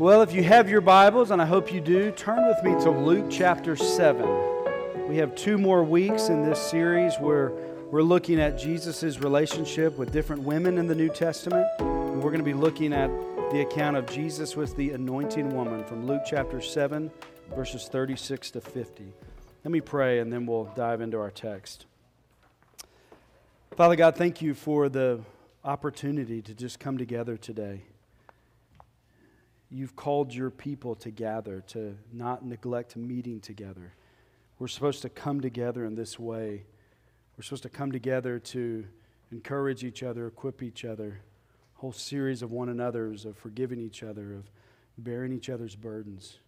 Well, if you have your Bibles, and I hope you do, turn with me to Luke chapter 7. We have two more weeks in this series where we're looking at Jesus' relationship with different women in the New Testament. And we're going to be looking at the account of Jesus with the anointing woman from Luke chapter 7, verses 36 to 50. Let me pray, and then we'll dive into our text. Father God, thank you for the opportunity to just come together today you've called your people to gather, to not neglect meeting together. We're supposed to come together in this way. We're supposed to come together to encourage each other, equip each other, whole series of one another's, of forgiving each other, of bearing each other's burdens.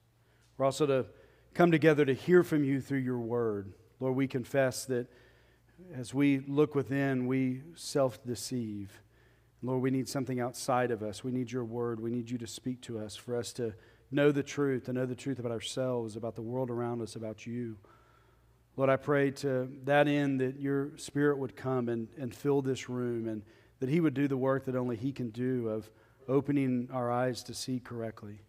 We're also to come together to hear from you through your word. Lord, we confess that as we look within, we self deceive Lord, we need something outside of us. We need your word. We need you to speak to us for us to know the truth, to know the truth about ourselves, about the world around us, about you. Lord, I pray to that end that your spirit would come and, and fill this room and that he would do the work that only he can do of opening our eyes to see correctly,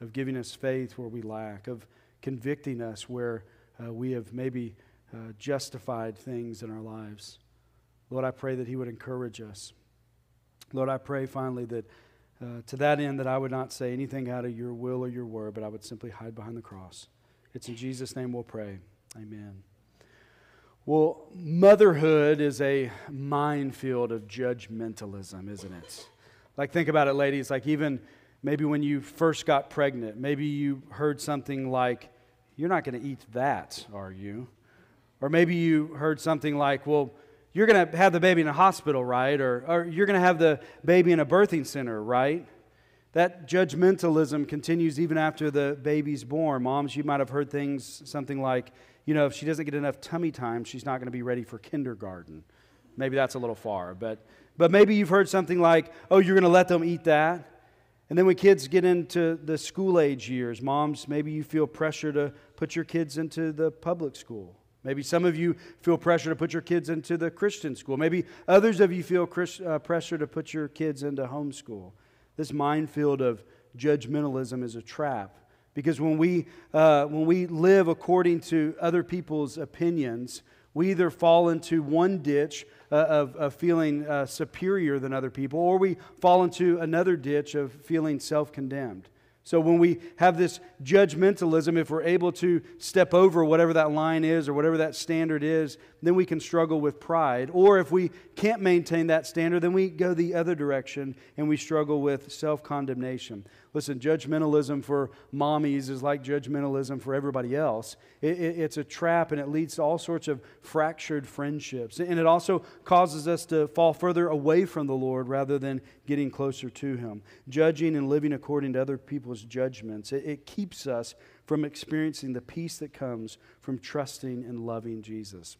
of giving us faith where we lack, of convicting us where uh, we have maybe uh, justified things in our lives. Lord, I pray that he would encourage us. Lord, I pray finally that uh, to that end that I would not say anything out of your will or your word, but I would simply hide behind the cross. It's in Jesus' name we'll pray. Amen. Well, motherhood is a minefield of judgmentalism, isn't it? Like, think about it, ladies. Like, even maybe when you first got pregnant, maybe you heard something like, You're not going to eat that, are you? Or maybe you heard something like, Well, you're going to have the baby in a hospital, right? Or, or you're going to have the baby in a birthing center, right? That judgmentalism continues even after the baby's born. Moms, you might have heard things, something like, you know, if she doesn't get enough tummy time, she's not going to be ready for kindergarten. Maybe that's a little far, but, but maybe you've heard something like, oh, you're going to let them eat that. And then when kids get into the school age years, moms, maybe you feel pressure to put your kids into the public school. Maybe some of you feel pressure to put your kids into the Christian school. Maybe others of you feel uh, pressure to put your kids into homeschool. This minefield of judgmentalism is a trap because when we, uh, when we live according to other people's opinions, we either fall into one ditch uh, of, of, feeling uh, superior than other people, or we fall into another ditch of feeling self condemned. So when we have this judgmentalism, if we're able to step over whatever that line is or whatever that standard is, then we can struggle with pride. Or if we can't maintain that standard, then we go the other direction and we struggle with self condemnation. Listen, judgmentalism for mommies is like judgmentalism for everybody else. It, it, it's a trap and it leads to all sorts of fractured friendships. And it also causes us to fall further away from the Lord rather than getting closer to Him. Judging and living according to other people's judgments, it, it keeps us from experiencing the peace that comes from trusting and loving Jesus.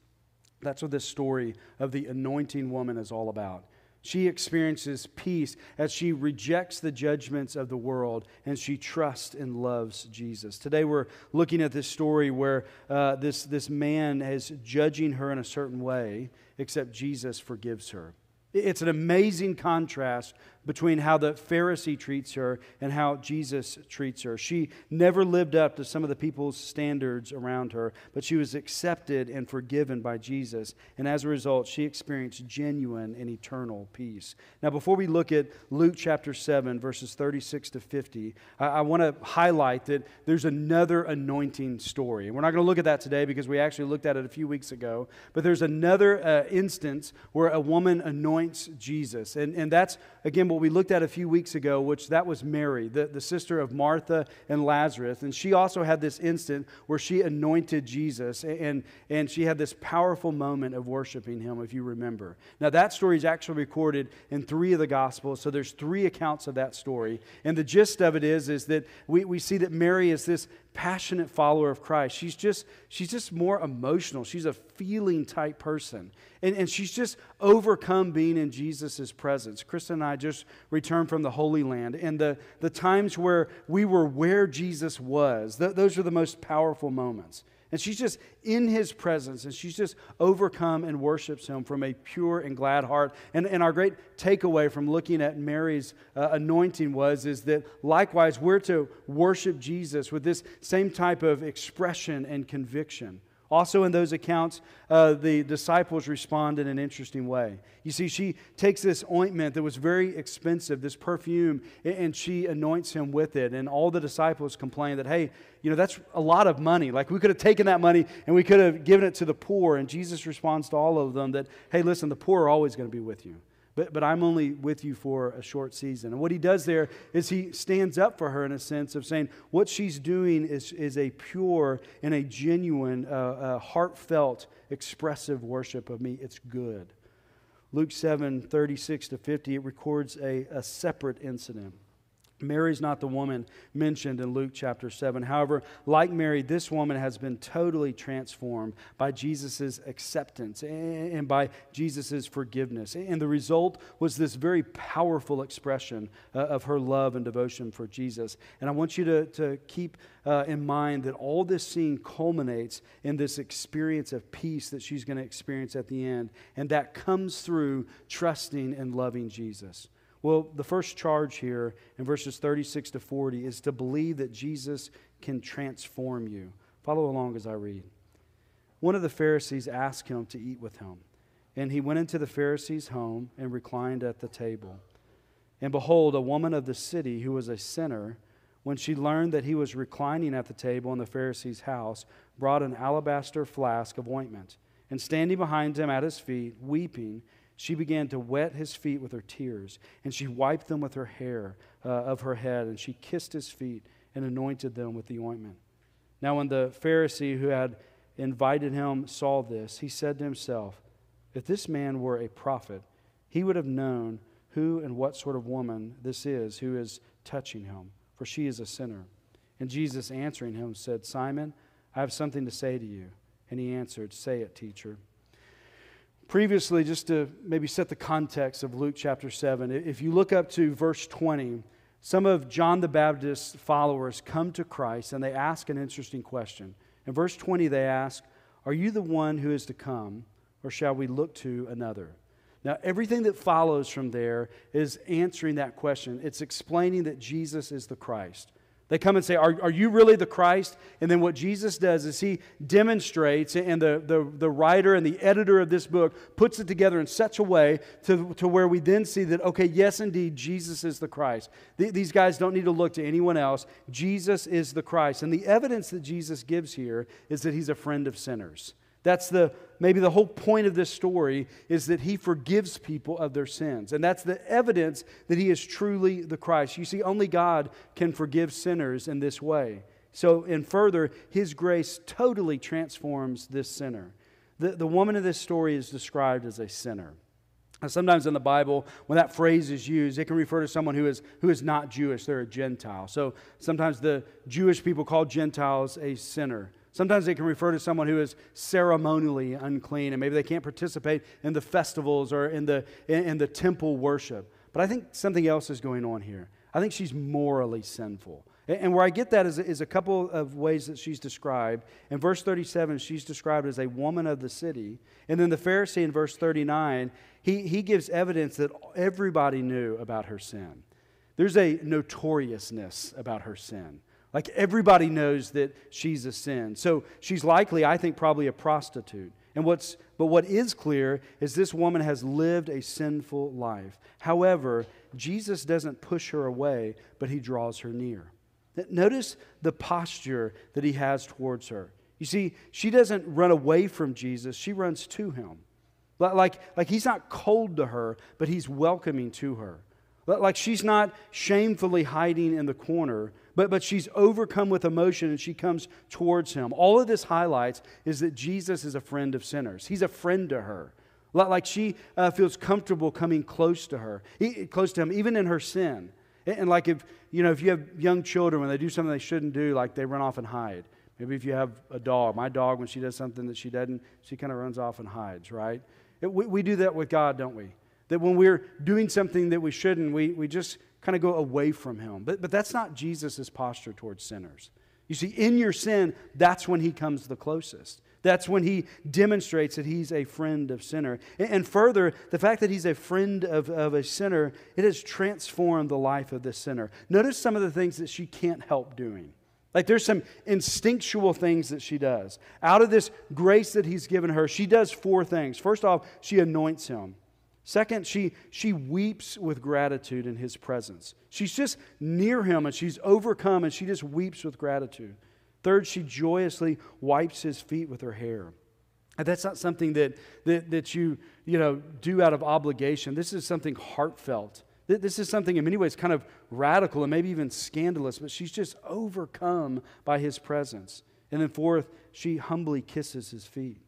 That's what this story of the anointing woman is all about. She experiences peace as she rejects the judgments of the world and she trusts and loves Jesus. Today we're looking at this story where uh, this, this man is judging her in a certain way, except Jesus forgives her. It's an amazing contrast between how the Pharisee treats her and how Jesus treats her. She never lived up to some of the people's standards around her, but she was accepted and forgiven by Jesus. And as a result, she experienced genuine and eternal peace. Now, before we look at Luke chapter 7, verses 36 to 50, I, I want to highlight that there's another anointing story. We're not going to look at that today because we actually looked at it a few weeks ago. But there's another uh, instance where a woman anoints Jesus. And, and that's, again, what we looked at a few weeks ago, which that was Mary, the, the sister of Martha and Lazarus. And she also had this instant where she anointed Jesus, and, and she had this powerful moment of worshiping him, if you remember. Now, that story is actually recorded in three of the Gospels, so there's three accounts of that story. And the gist of it is, is that we, we see that Mary is this passionate follower of Christ. She's just, she's just more emotional. She's a feeling type person. And, and she's just overcome being in Jesus' presence. Krista and I just returned from the Holy Land. And the, the times where we were where Jesus was, th- those are the most powerful moments. And she's just in his presence and she's just overcome and worships him from a pure and glad heart. And, and our great takeaway from looking at Mary's uh, anointing was is that likewise we're to worship Jesus with this same type of expression and conviction. Also, in those accounts, uh, the disciples respond in an interesting way. You see, she takes this ointment that was very expensive, this perfume, and she anoints him with it. And all the disciples complain that, hey, you know, that's a lot of money. Like, we could have taken that money and we could have given it to the poor. And Jesus responds to all of them that, hey, listen, the poor are always going to be with you but, but I'm only with you for a short season. And what he does there is he stands up for her in a sense of saying what she's doing is, is a pure and a genuine, uh, uh, heartfelt, expressive worship of me. It's good. Luke 7 36 to 50, it records a, a separate incident. Mary's not the woman mentioned in Luke chapter 7. However, like Mary, this woman has been totally transformed by Jesus' acceptance and by Jesus' forgiveness. And the result was this very powerful expression uh, of her love and devotion for Jesus. And I want you to, to keep uh, in mind that all this scene culminates in this experience of peace that she's going to experience at the end. And that comes through trusting and loving Jesus. Well, the first charge here in verses 36 to 40 is to believe that Jesus can transform you. Follow along as I read. One of the Pharisees asked him to eat with him. And he went into the Pharisee's home and reclined at the table. And behold, a woman of the city who was a sinner, when she learned that he was reclining at the table in the Pharisee's house, brought an alabaster flask of ointment. And standing behind him at his feet, weeping, she began to wet his feet with her tears, and she wiped them with her hair uh, of her head, and she kissed his feet and anointed them with the ointment. Now, when the Pharisee who had invited him saw this, he said to himself, If this man were a prophet, he would have known who and what sort of woman this is who is touching him, for she is a sinner. And Jesus answering him said, Simon, I have something to say to you. And he answered, Say it, teacher. Previously, just to maybe set the context of Luke chapter 7, if you look up to verse 20, some of John the Baptist's followers come to Christ and they ask an interesting question. In verse 20, they ask, Are you the one who is to come, or shall we look to another? Now, everything that follows from there is answering that question. It's explaining that Jesus is the Christ. They come and say, are, are you really the Christ? And then what Jesus does is he demonstrates, and the, the, the writer and the editor of this book puts it together in such a way to, to where we then see that, okay, yes, indeed, Jesus is the Christ. these guys don't need to look to anyone else. Jesus is the Christ. And the evidence that Jesus gives here is that he's a friend of sinners. That's the maybe the whole point of this story is that he forgives people of their sins. And that's the evidence that he is truly the Christ. You see, only God can forgive sinners in this way. So, and further, his grace totally transforms this sinner. The, the woman of this story is described as a sinner. Now, sometimes in the Bible, when that phrase is used, it can refer to someone who is, who is not Jewish, they're a Gentile. So sometimes the Jewish people call Gentiles a sinner. Sometimes they can refer to someone who is ceremonially unclean and maybe they can't participate in the festivals or in the, in, in the temple worship. But I think something else is going on here. I think she's morally sinful. And where I get that is, is a couple of ways that she's described. In verse 37, she's described as a woman of the city. And then the Pharisee in verse 39, he, he gives evidence that everybody knew about her sin. There's a notoriousness about her sin. Like everybody knows that she's a sin. So she's likely, I think, probably a prostitute. And what's, but what is clear is this woman has lived a sinful life. However, Jesus doesn't push her away, but he draws her near. Notice the posture that he has towards her. You see, she doesn't run away from Jesus, she runs to him. Like, like he's not cold to her, but he's welcoming to her. Like she's not shamefully hiding in the corner, but, but she's overcome with emotion and she comes towards him. All of this highlights is that Jesus is a friend of sinners. He's a friend to her. Like she uh, feels comfortable coming close to her, close to him, even in her sin. And like if, you know, if you have young children, when they do something they shouldn't do, like they run off and hide. Maybe if you have a dog, my dog, when she does something that she doesn't, she kind of runs off and hides, right? It, we, we do that with God, don't we? That when we're doing something that we shouldn't, we, we just kind of go away from him. But, but that's not Jesus' posture towards sinners. You see, in your sin, that's when he comes the closest. That's when he demonstrates that he's a friend of sinner. And further, the fact that he's a friend of, of a sinner, it has transformed the life of this sinner. Notice some of the things that she can't help doing. Like there's some instinctual things that she does. Out of this grace that he's given her, she does four things. First off, she anoints him. Second, she, she weeps with gratitude in his presence. She's just near him and she's overcome and she just weeps with gratitude. Third, she joyously wipes his feet with her hair. And that's not something that, that, that you, you know, do out of obligation. This is something heartfelt. This is something in many ways kind of radical and maybe even scandalous, but she's just overcome by his presence. And then, fourth, she humbly kisses his feet.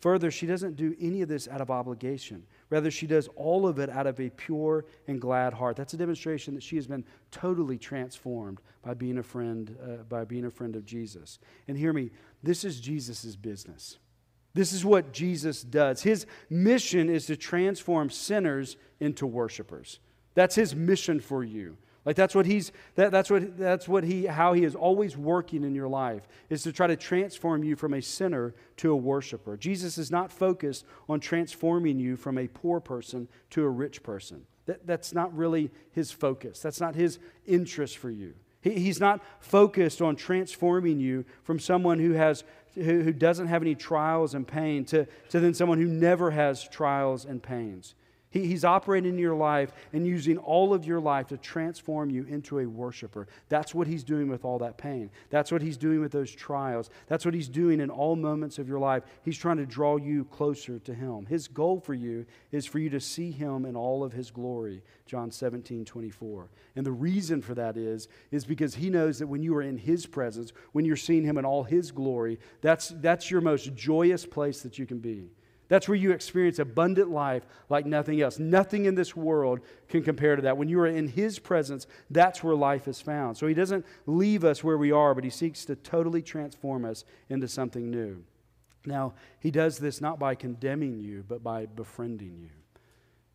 Further, she doesn't do any of this out of obligation. Rather, she does all of it out of a pure and glad heart. That's a demonstration that she has been totally transformed by being a friend, uh, by being a friend of Jesus. And hear me, this is Jesus' business. This is what Jesus does. His mission is to transform sinners into worshipers. That's his mission for you. Like that's what he's that, that's what that's what he how he is always working in your life is to try to transform you from a sinner to a worshiper. Jesus is not focused on transforming you from a poor person to a rich person. That, that's not really his focus. That's not his interest for you. He, he's not focused on transforming you from someone who has who, who doesn't have any trials and pain to, to then someone who never has trials and pains. He, he's operating in your life and using all of your life to transform you into a worshiper. That's what he's doing with all that pain. That's what he's doing with those trials. That's what he's doing in all moments of your life. He's trying to draw you closer to him. His goal for you is for you to see him in all of his glory. John 17, 24. And the reason for that is, is because he knows that when you are in his presence, when you're seeing him in all his glory, that's, that's your most joyous place that you can be. That's where you experience abundant life like nothing else. Nothing in this world can compare to that. When you are in His presence, that's where life is found. So He doesn't leave us where we are, but He seeks to totally transform us into something new. Now, He does this not by condemning you, but by befriending you.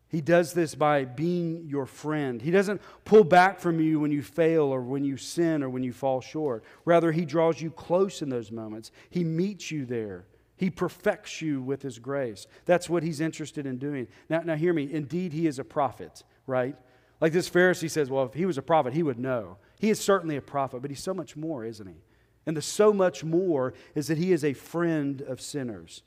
He does this by being your friend. He doesn't pull back from you when you fail or when you sin or when you fall short. Rather, He draws you close in those moments. He meets you there. He perfects you with His grace. That's what He's interested in doing. Now, now hear me. Indeed, He is a prophet, right? Like this Pharisee says, well, if he was a prophet, he would know. He is certainly a prophet, but he's so much more, isn't he? And the so much more is that he is a friend of sinners.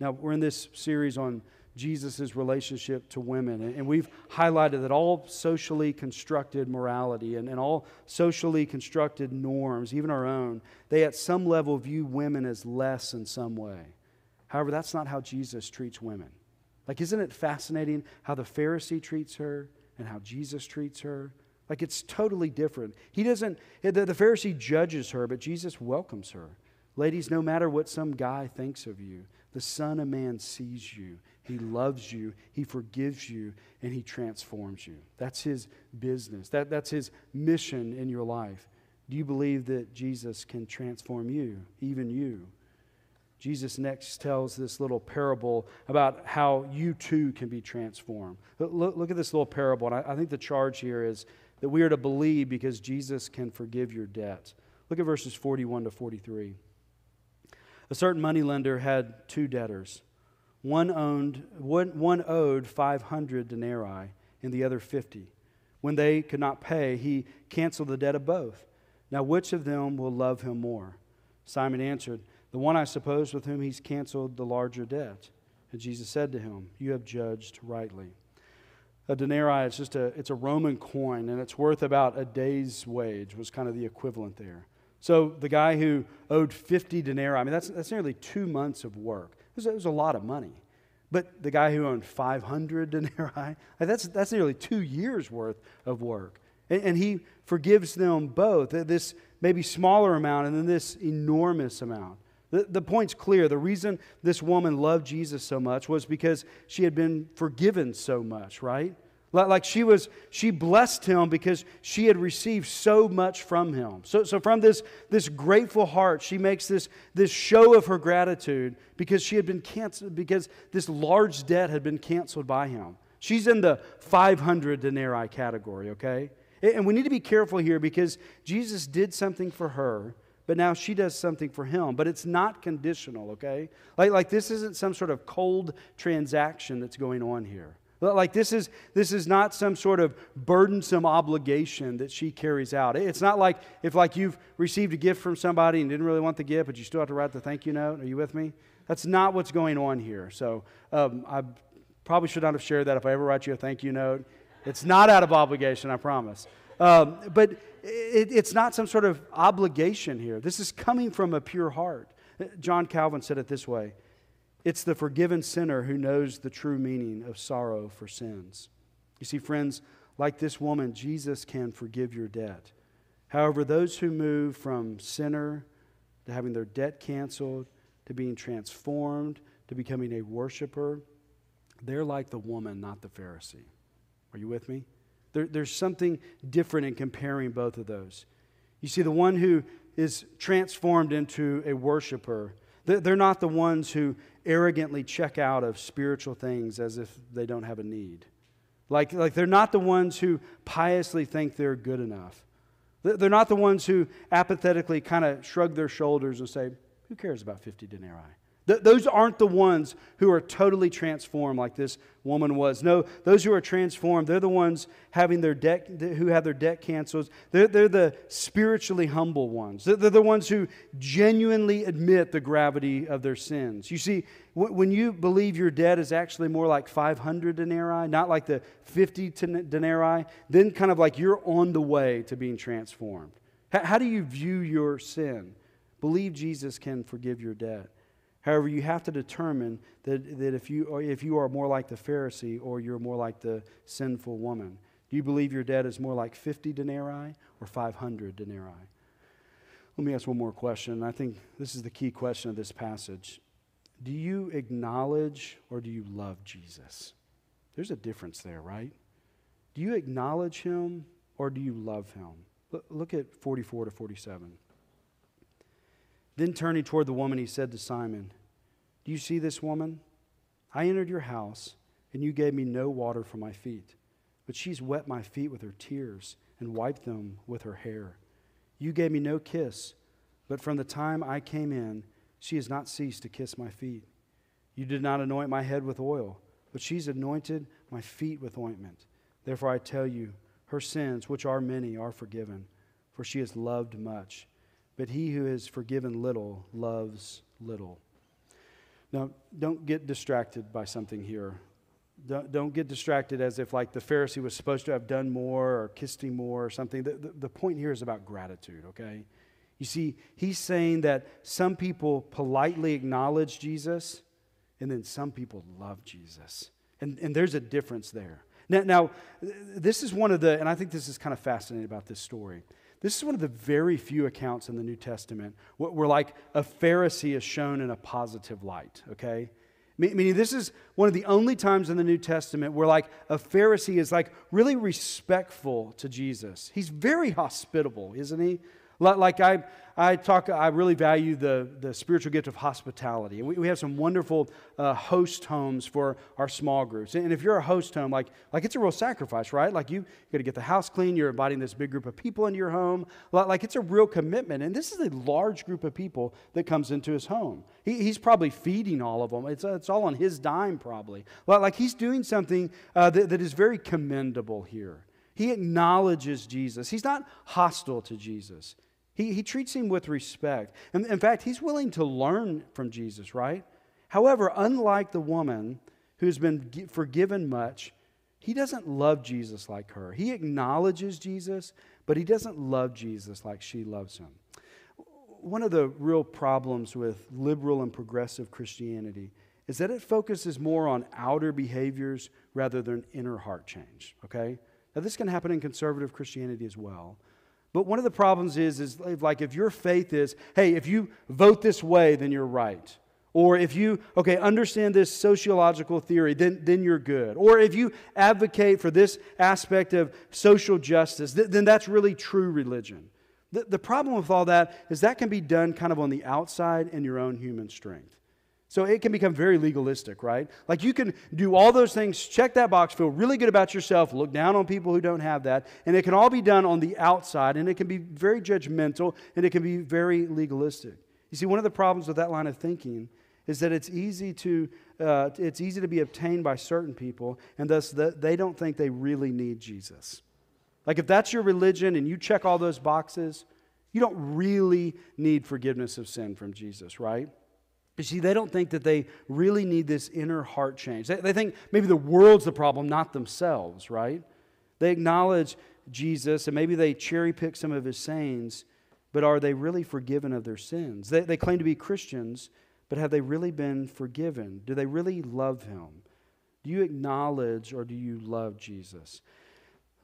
Now, we're in this series on Jesus' relationship to women. And we've highlighted that all socially constructed morality and, and all socially constructed norms, even our own, they at some level view women as less in some way. However, that's not how Jesus treats women. Like, isn't it fascinating how the Pharisee treats her and how Jesus treats her? Like, it's totally different. He doesn't, the, the Pharisee judges her, but Jesus welcomes her. Ladies, no matter what some guy thinks of you, the Son of Man sees you he loves you, He forgives you, and He transforms you. That's His business, that, that's His mission in your life. Do you believe that Jesus can transform you, even you? Jesus next tells this little parable about how you too can be transformed. Look, look at this little parable, and I, I think the charge here is that we are to believe because Jesus can forgive your debts. Look at verses 41 to 43. A certain moneylender had two debtors. One, owned, one, one owed 500 denarii and the other 50. When they could not pay, he canceled the debt of both. Now, which of them will love him more? Simon answered, The one, I suppose, with whom he's canceled the larger debt. And Jesus said to him, You have judged rightly. A denarii is just a, it's a Roman coin, and it's worth about a day's wage, was kind of the equivalent there. So the guy who owed 50 denarii, I mean, that's, that's nearly two months of work was, it was a lot of money. But the guy who owned 500 denarii, that's, that's nearly two years' worth of work. And, and he forgives them both, this maybe smaller amount and then this enormous amount. The, the point's clear. The reason this woman loved Jesus so much was because she had been forgiven so much, right? Like she was, she blessed him because she had received so much from him. So, so from this, this grateful heart, she makes this, this show of her gratitude because she had been canceled, because this large debt had been canceled by him. She's in the 500 denarii category, okay? And we need to be careful here because Jesus did something for her, but now she does something for him. But it's not conditional, okay? Like, like this isn't some sort of cold transaction that's going on here. Like this is this is not some sort of burdensome obligation that she carries out. It's not like if like you've received a gift from somebody and didn't really want the gift, but you still have to write the thank you note. Are you with me? That's not what's going on here. So um, I probably should not have shared that. If I ever write you a thank you note, it's not out of obligation. I promise. Um, but it, it's not some sort of obligation here. This is coming from a pure heart. John Calvin said it this way it's the forgiven sinner who knows the true meaning of sorrow for sins. You see, friends, like this woman, Jesus can forgive your debt. However, those who move from sinner to having their debt canceled, to being transformed, to becoming a worshiper, they're like the woman, not the Pharisee. Are you with me? There, there's something different in comparing both of those. You see, the one who is transformed into a worshiper, they're not the ones who arrogantly check out of spiritual things as if they don't have a need. Like, like they're not the ones who piously think they're good enough. They're not the ones who apathetically kind of shrug their shoulders and say, Who cares about 50 denarii? Th- those aren't the ones who are totally transformed like this woman was. No, those who are transformed, they're the ones having their debt, who have their debt canceled. They're, they're the spiritually humble ones. They're, they're the ones who genuinely admit the gravity of their sins. You see, when you believe your debt is actually more like 500 denarii, not like the 50 denarii, then kind of like you're on the way to being transformed. H- how do you view your sin? Believe Jesus can forgive your debt. However, you have to determine that, that if, you, if you are more like the Pharisee or you're more like the sinful woman. Do you believe your debt is more like 50 denarii or 500 denarii? Let me ask one more question. I think this is the key question of this passage. Do you acknowledge or do you love Jesus? There's a difference there, right? Do you acknowledge him or do you love him? Look at 44 to 47. Then turning toward the woman, he said to Simon, Do you see this woman? I entered your house, and you gave me no water for my feet, but she's wet my feet with her tears and wiped them with her hair. You gave me no kiss, but from the time I came in, she has not ceased to kiss my feet. You did not anoint my head with oil, but she's anointed my feet with ointment. Therefore I tell you, her sins, which are many, are forgiven, for she has loved much but he who is forgiven little loves little. Now, don't get distracted by something here. Don't, don't get distracted as if, like, the Pharisee was supposed to have done more or kissed him more or something. The, the, the point here is about gratitude, okay? You see, he's saying that some people politely acknowledge Jesus, and then some people love Jesus. And, and there's a difference there. Now, now, this is one of the, and I think this is kind of fascinating about this story. This is one of the very few accounts in the New Testament where, like, a Pharisee is shown in a positive light, okay? Meaning, this is one of the only times in the New Testament where, like, a Pharisee is, like, really respectful to Jesus. He's very hospitable, isn't he? Like I, I talk, I really value the, the spiritual gift of hospitality. And we, we have some wonderful uh, host homes for our small groups. And if you're a host home, like, like it's a real sacrifice, right? Like you, you got to get the house clean. You're inviting this big group of people into your home. Like it's a real commitment. And this is a large group of people that comes into his home. He, he's probably feeding all of them. It's, it's all on his dime, probably. Like he's doing something uh, that, that is very commendable here. He acknowledges Jesus. He's not hostile to Jesus. He, he treats him with respect. And in fact, he's willing to learn from Jesus, right? However, unlike the woman who's been forgiven much, he doesn't love Jesus like her. He acknowledges Jesus, but he doesn't love Jesus like she loves him. One of the real problems with liberal and progressive Christianity is that it focuses more on outer behaviors rather than inner heart change, okay? Now, this can happen in conservative Christianity as well. But one of the problems is, is like if your faith is, hey, if you vote this way, then you're right. Or if you, okay, understand this sociological theory, then, then you're good. Or if you advocate for this aspect of social justice, th- then that's really true religion. The, the problem with all that is that can be done kind of on the outside in your own human strength. So it can become very legalistic, right? Like you can do all those things, check that box, feel really good about yourself, look down on people who don't have that, and it can all be done on the outside, and it can be very judgmental, and it can be very legalistic. You see, one of the problems with that line of thinking is that it's easy to, uh, it's easy to be obtained by certain people, and thus the, they don't think they really need Jesus. Like if that's your religion and you check all those boxes, you don't really need forgiveness of sin from Jesus, right? You see, they don't think that they really need this inner heart change. They, they think maybe the world's the problem, not themselves, right? They acknowledge Jesus and maybe they cherry pick some of his sayings, but are they really forgiven of their sins? They, they claim to be Christians, but have they really been forgiven? Do they really love him? Do you acknowledge or do you love Jesus?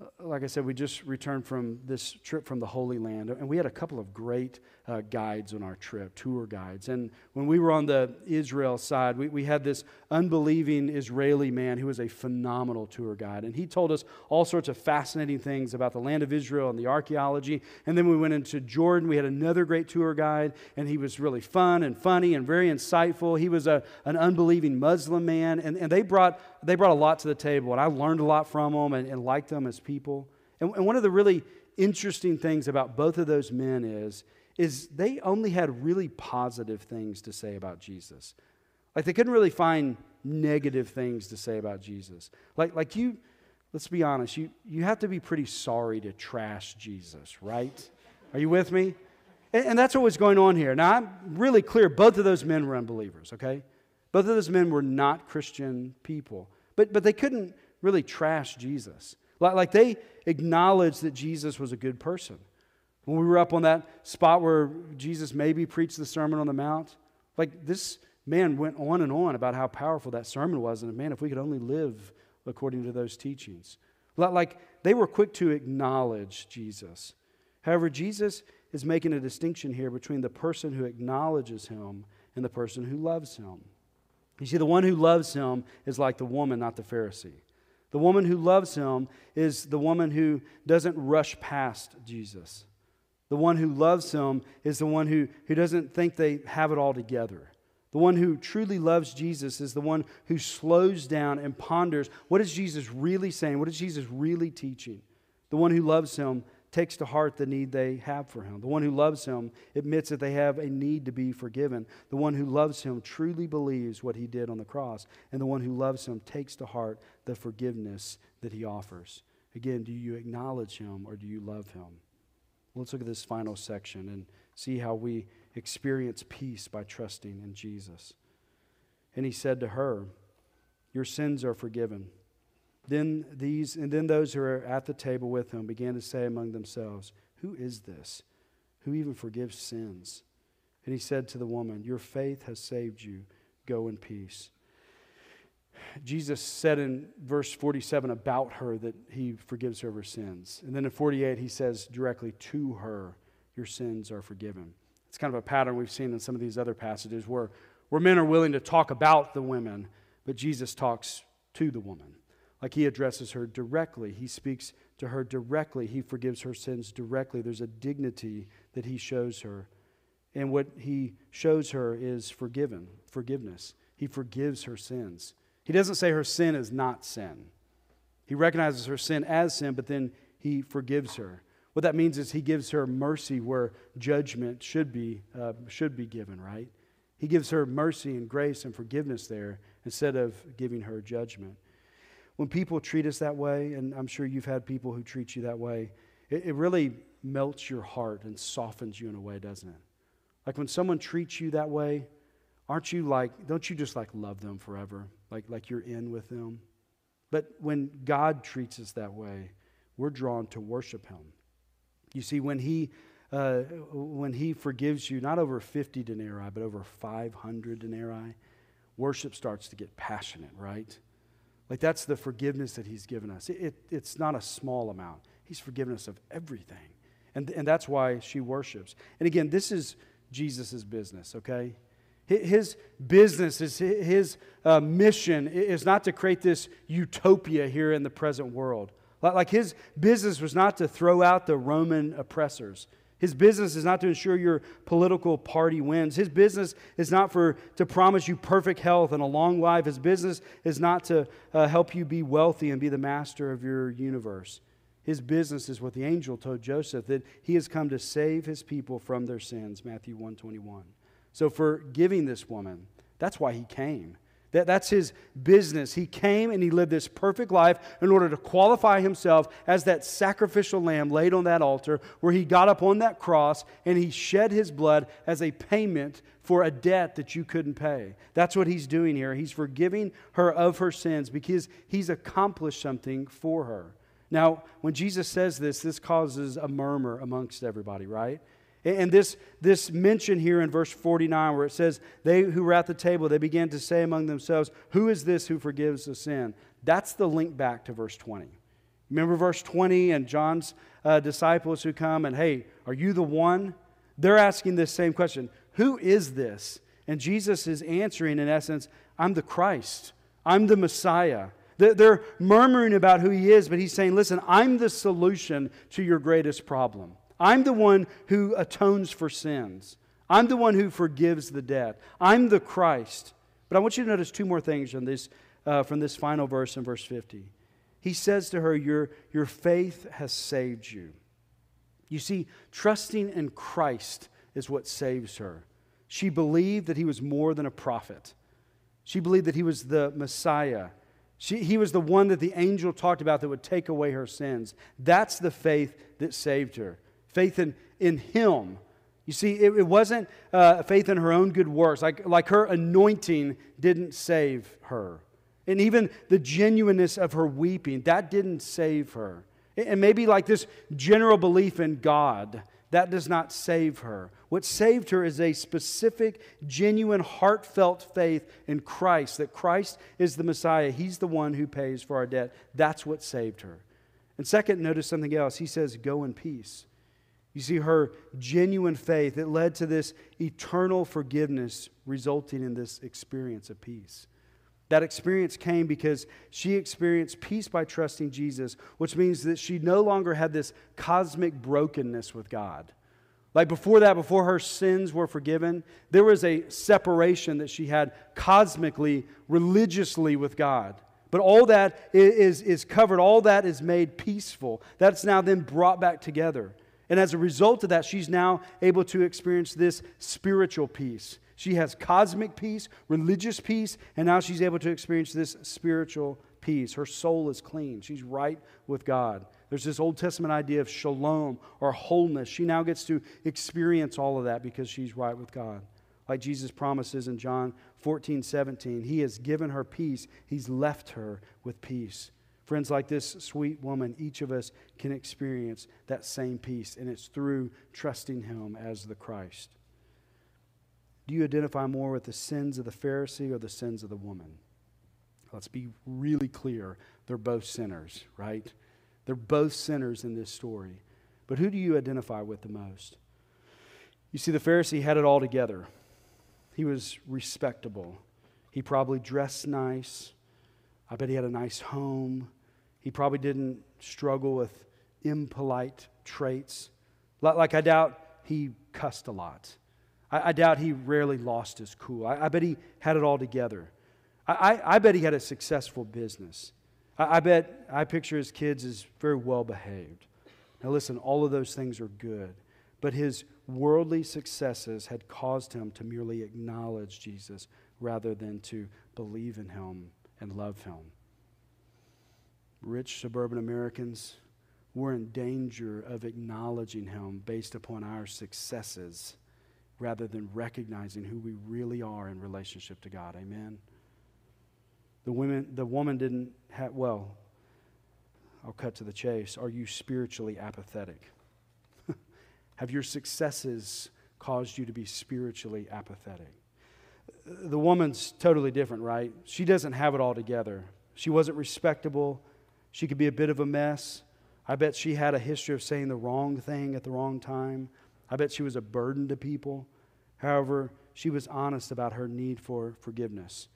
Uh, like I said, we just returned from this trip from the Holy Land, and we had a couple of great uh, guides on our trip, tour guides. And when we were on the Israel side, we, we had this unbelieving Israeli man who was a phenomenal tour guide. And he told us all sorts of fascinating things about the land of Israel and the archaeology. And then we went into Jordan. We had another great tour guide, and he was really fun and funny and very insightful. He was a, an unbelieving Muslim man, and, and they, brought, they brought a lot to the table. And I learned a lot from them and, and liked them as people. And, and one of the really interesting things about both of those men is is they only had really positive things to say about Jesus. Like they couldn't really find negative things to say about Jesus. Like, like you, let's be honest, you, you have to be pretty sorry to trash Jesus, right? Are you with me? And, and that's what was going on here. Now, I'm really clear both of those men were unbelievers, okay? Both of those men were not Christian people. But, but they couldn't really trash Jesus. Like, like they acknowledged that Jesus was a good person. When we were up on that spot where Jesus maybe preached the Sermon on the Mount, like this man went on and on about how powerful that sermon was. And man, if we could only live according to those teachings. Like they were quick to acknowledge Jesus. However, Jesus is making a distinction here between the person who acknowledges him and the person who loves him. You see, the one who loves him is like the woman, not the Pharisee. The woman who loves him is the woman who doesn't rush past Jesus. The one who loves him is the one who, who doesn't think they have it all together. The one who truly loves Jesus is the one who slows down and ponders what is Jesus really saying? What is Jesus really teaching? The one who loves him takes to heart the need they have for him. The one who loves him admits that they have a need to be forgiven. The one who loves him truly believes what he did on the cross. And the one who loves him takes to heart the forgiveness that he offers. Again, do you acknowledge him or do you love him? Let's look at this final section and see how we experience peace by trusting in Jesus. And he said to her, Your sins are forgiven. Then these and then those who were at the table with him began to say among themselves, Who is this? Who even forgives sins? And he said to the woman, Your faith has saved you. Go in peace. Jesus said in verse 47 about her that he forgives her of her sins. And then in 48, he says directly to her, Your sins are forgiven. It's kind of a pattern we've seen in some of these other passages where, where men are willing to talk about the women, but Jesus talks to the woman. Like he addresses her directly, he speaks to her directly, he forgives her sins directly. There's a dignity that he shows her. And what he shows her is forgiven, forgiveness. He forgives her sins. He doesn't say her sin is not sin. He recognizes her sin as sin, but then he forgives her. What that means is he gives her mercy where judgment should be, uh, should be given, right? He gives her mercy and grace and forgiveness there instead of giving her judgment. When people treat us that way, and I'm sure you've had people who treat you that way, it, it really melts your heart and softens you in a way, doesn't it? Like when someone treats you that way, aren't you like, don't you just like love them forever? Like, like you're in with them. But when God treats us that way, we're drawn to worship Him. You see, when He uh, when He forgives you, not over 50 denarii, but over 500 denarii, worship starts to get passionate, right? Like that's the forgiveness that He's given us. It, it, it's not a small amount. He's forgiven us of everything. And, and that's why she worships. And again, this is Jesus' business, okay? His business, is his uh, mission is not to create this utopia here in the present world. Like his business was not to throw out the Roman oppressors. His business is not to ensure your political party wins. His business is not for to promise you perfect health and a long life. His business is not to uh, help you be wealthy and be the master of your universe. His business is what the angel told Joseph that he has come to save his people from their sins, Matthew 121. So for giving this woman, that's why he came. That, that's his business. He came and he lived this perfect life in order to qualify himself as that sacrificial lamb laid on that altar, where he got up on that cross and he shed his blood as a payment for a debt that you couldn't pay. That's what he's doing here. He's forgiving her of her sins because he's accomplished something for her. Now, when Jesus says this, this causes a murmur amongst everybody, right? And this, this mention here in verse 49, where it says, They who were at the table, they began to say among themselves, Who is this who forgives the sin? That's the link back to verse 20. Remember verse 20 and John's uh, disciples who come and, Hey, are you the one? They're asking this same question Who is this? And Jesus is answering, in essence, I'm the Christ, I'm the Messiah. They're murmuring about who he is, but he's saying, Listen, I'm the solution to your greatest problem. I'm the one who atones for sins. I'm the one who forgives the debt. I'm the Christ. But I want you to notice two more things from this, uh, from this final verse in verse 50. He says to her, your, your faith has saved you. You see, trusting in Christ is what saves her. She believed that he was more than a prophet, she believed that he was the Messiah. She, he was the one that the angel talked about that would take away her sins. That's the faith that saved her faith in, in Him. You see, it, it wasn't uh, faith in her own good works. Like, like her anointing didn't save her. And even the genuineness of her weeping, that didn't save her. And maybe like this general belief in God, that does not save her. What saved her is a specific, genuine, heartfelt faith in Christ, that Christ is the Messiah. He's the one who pays for our debt. That's what saved her. And second, notice something else. He says, Go in peace. You see, her genuine faith, it led to this eternal forgiveness, resulting in this experience of peace. That experience came because she experienced peace by trusting Jesus, which means that she no longer had this cosmic brokenness with God. Like before that, before her sins were forgiven, there was a separation that she had cosmically, religiously with God. But all that is, is covered, all that is made peaceful. That's now then brought back together. And as a result of that, she's now able to experience this spiritual peace. She has cosmic peace, religious peace, and now she's able to experience this spiritual peace. Her soul is clean. She's right with God. There's this Old Testament idea of shalom or wholeness. She now gets to experience all of that because she's right with God. Like Jesus promises in John 14, 17, He has given her peace, He's left her with peace. Friends, like this sweet woman, each of us can experience that same peace, and it's through trusting Him as the Christ. Do you identify more with the sins of the Pharisee or the sins of the woman? Let's be really clear. They're both sinners, right? They're both sinners in this story. But who do you identify with the most? You see, the Pharisee had it all together. He was respectable. He probably dressed nice. I bet he had a nice home. He probably didn't struggle with impolite traits. Like, I doubt he cussed a lot. I, I doubt he rarely lost his cool. I, I, bet he had it all together. I, I bet he had a successful business. I, bet I picture his kids as very well behaved. Now, listen, all of those things are good, but his worldly successes had caused him to merely acknowledge Jesus rather than to believe in him and love him. Rich suburban Americans, we're in danger of acknowledging him based upon our successes rather than recognizing who we really are in relationship to God. Amen. The women the woman didn't have well, I'll cut to the chase. Are you spiritually apathetic? have your successes caused you to be spiritually apathetic? the woman's totally different, right? She doesn't have it all together. She wasn't respectable. She could be a bit of a mess. I bet she had a history of saying the wrong thing at the wrong time. I bet she was a burden to people. However, she was honest about her need for forgiveness.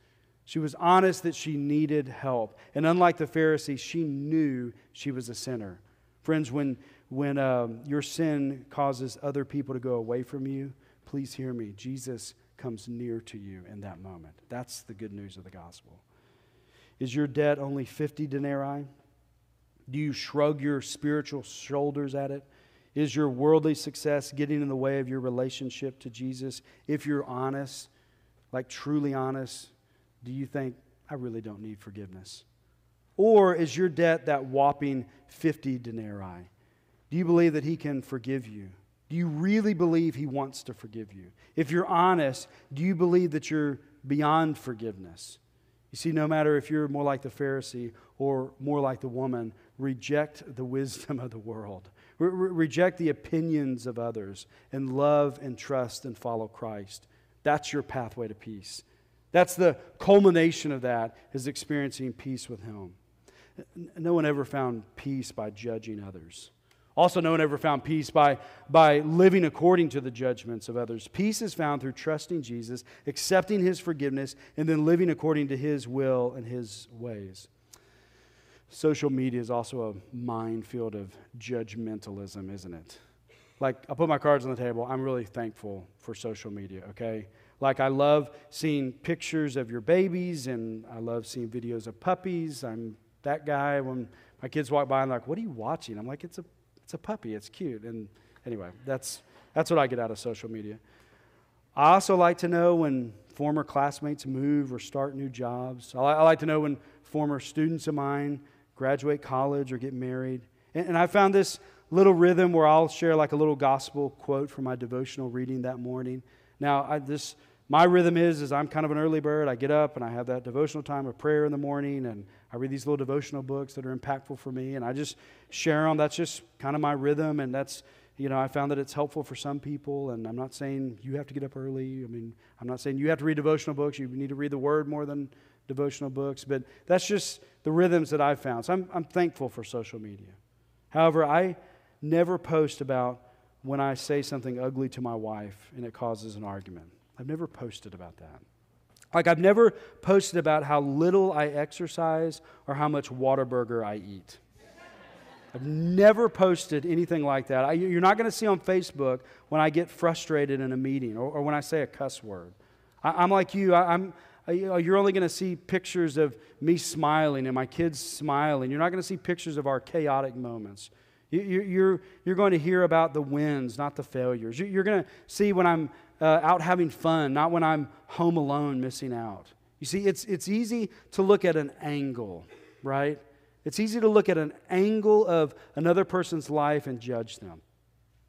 She was honest that she needed help. And unlike the Pharisees, she knew she was a sinner. Friends, when, when um, your sin causes other people to go away from you, please hear me. Jesus comes near to you in that moment. That's the good news of the gospel. Is your debt only 50 denarii? Do you shrug your spiritual shoulders at it? Is your worldly success getting in the way of your relationship to Jesus? If you're honest, like truly honest, do you think, I really don't need forgiveness? Or is your debt that whopping 50 denarii? Do you believe that He can forgive you? Do you really believe He wants to forgive you? If you're honest, do you believe that you're beyond forgiveness? You see, no matter if you're more like the Pharisee or more like the woman, reject the wisdom of the world. Re- reject the opinions of others and love and trust and follow Christ. That's your pathway to peace. That's the culmination of that is experiencing peace with Him. No one ever found peace by judging others. Also, no one ever found peace by, by living according to the judgments of others. Peace is found through trusting Jesus, accepting his forgiveness, and then living according to his will and his ways. Social media is also a minefield of judgmentalism, isn't it? Like, I'll put my cards on the table. I'm really thankful for social media, okay? Like, I love seeing pictures of your babies, and I love seeing videos of puppies. I'm that guy when my kids walk by and like, what are you watching? I'm like, it's a it's a puppy. It's cute. And anyway, that's, that's what I get out of social media. I also like to know when former classmates move or start new jobs. I, I like to know when former students of mine graduate college or get married. And, and I found this little rhythm where I'll share like a little gospel quote from my devotional reading that morning. Now, I, this my rhythm is is I'm kind of an early bird. I get up and I have that devotional time of prayer in the morning, and I read these little devotional books that are impactful for me, and I just share them. That's just kind of my rhythm, and that's you know I found that it's helpful for some people. And I'm not saying you have to get up early. I mean, I'm not saying you have to read devotional books. You need to read the Word more than devotional books, but that's just the rhythms that I've found. So I'm I'm thankful for social media. However, I never post about when I say something ugly to my wife and it causes an argument. I've never posted about that. Like, I've never posted about how little I exercise or how much Whataburger I eat. I've never posted anything like that. I, you're not going to see on Facebook when I get frustrated in a meeting or, or when I say a cuss word. I, am like you. I, am you're only going to see pictures of me smiling and my kids smiling. You're not going to see pictures of our chaotic moments. You're, you're going to hear about the wins, not the failures. You're going to see when I'm uh, out having fun, not when I'm home alone missing out. You see, it's, it's easy to look at an angle, right? It's easy to look at an angle of another person's life and judge them.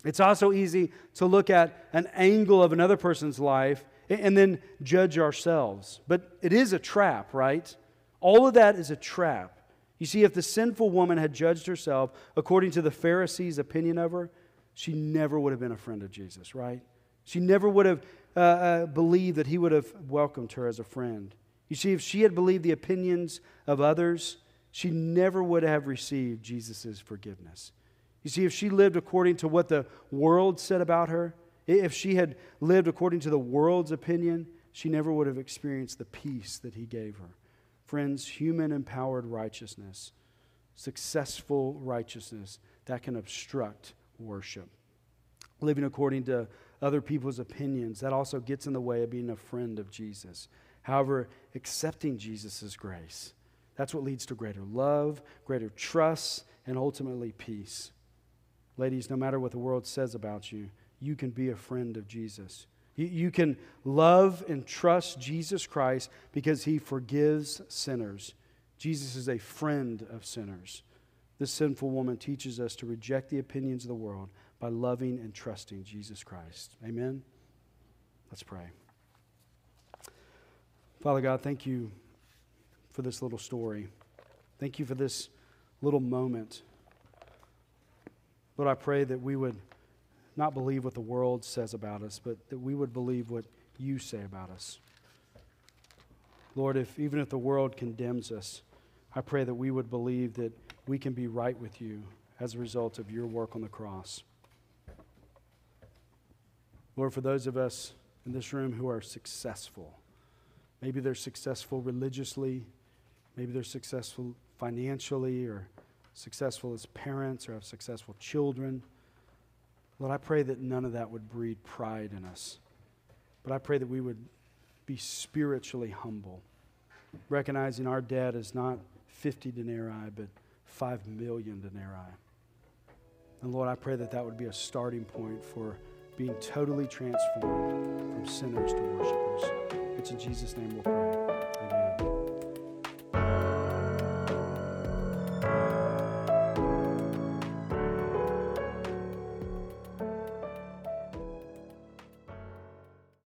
It's also easy to look at an angle of another person's life and then judge ourselves. But it is a trap, right? All of that is a trap. You see, if the sinful woman had judged herself according to the Pharisees' opinion of her, she never would have been a friend of Jesus, right? She never would have uh, uh, believed that he would have welcomed her as a friend. You see, if she had believed the opinions of others, she never would have received Jesus' forgiveness. You see, if she lived according to what the world said about her, if she had lived according to the world's opinion, she never would have experienced the peace that he gave her. Friends, human empowered righteousness, successful righteousness, that can obstruct worship. Living according to other people's opinions. That also gets in the way of being a friend of Jesus. However, accepting Jesus' grace, that's what leads to greater love, greater trust, and ultimately peace. Ladies, no matter what the world says about you, you can be a friend of Jesus. You, can love and trust Jesus Christ because he forgives sinners. Jesus is a friend of sinners. This sinful woman teaches us to reject the opinions of the world by loving and trusting Jesus Christ. Amen? Let's pray. Father God, thank you for this little story. Thank you for this little moment. Lord, I pray that we would not believe what the world says about us, but that we would believe what you say about us. Lord, if even if the world condemns us, I pray that we would believe that we can be right with you as a result of your work on the cross. Lord, for those of us in this room who are successful, maybe they're successful religiously, maybe they're successful financially or successful as parents or have successful children. Lord, I pray that none of that would breed pride in us. But I pray that we would be spiritually humble, recognizing our debt is not 50 denarii, but 5 million denarii. And Lord, I pray that that would be a starting point for being totally transformed from sinners to worshipers. It's in Jesus' name we'll pray.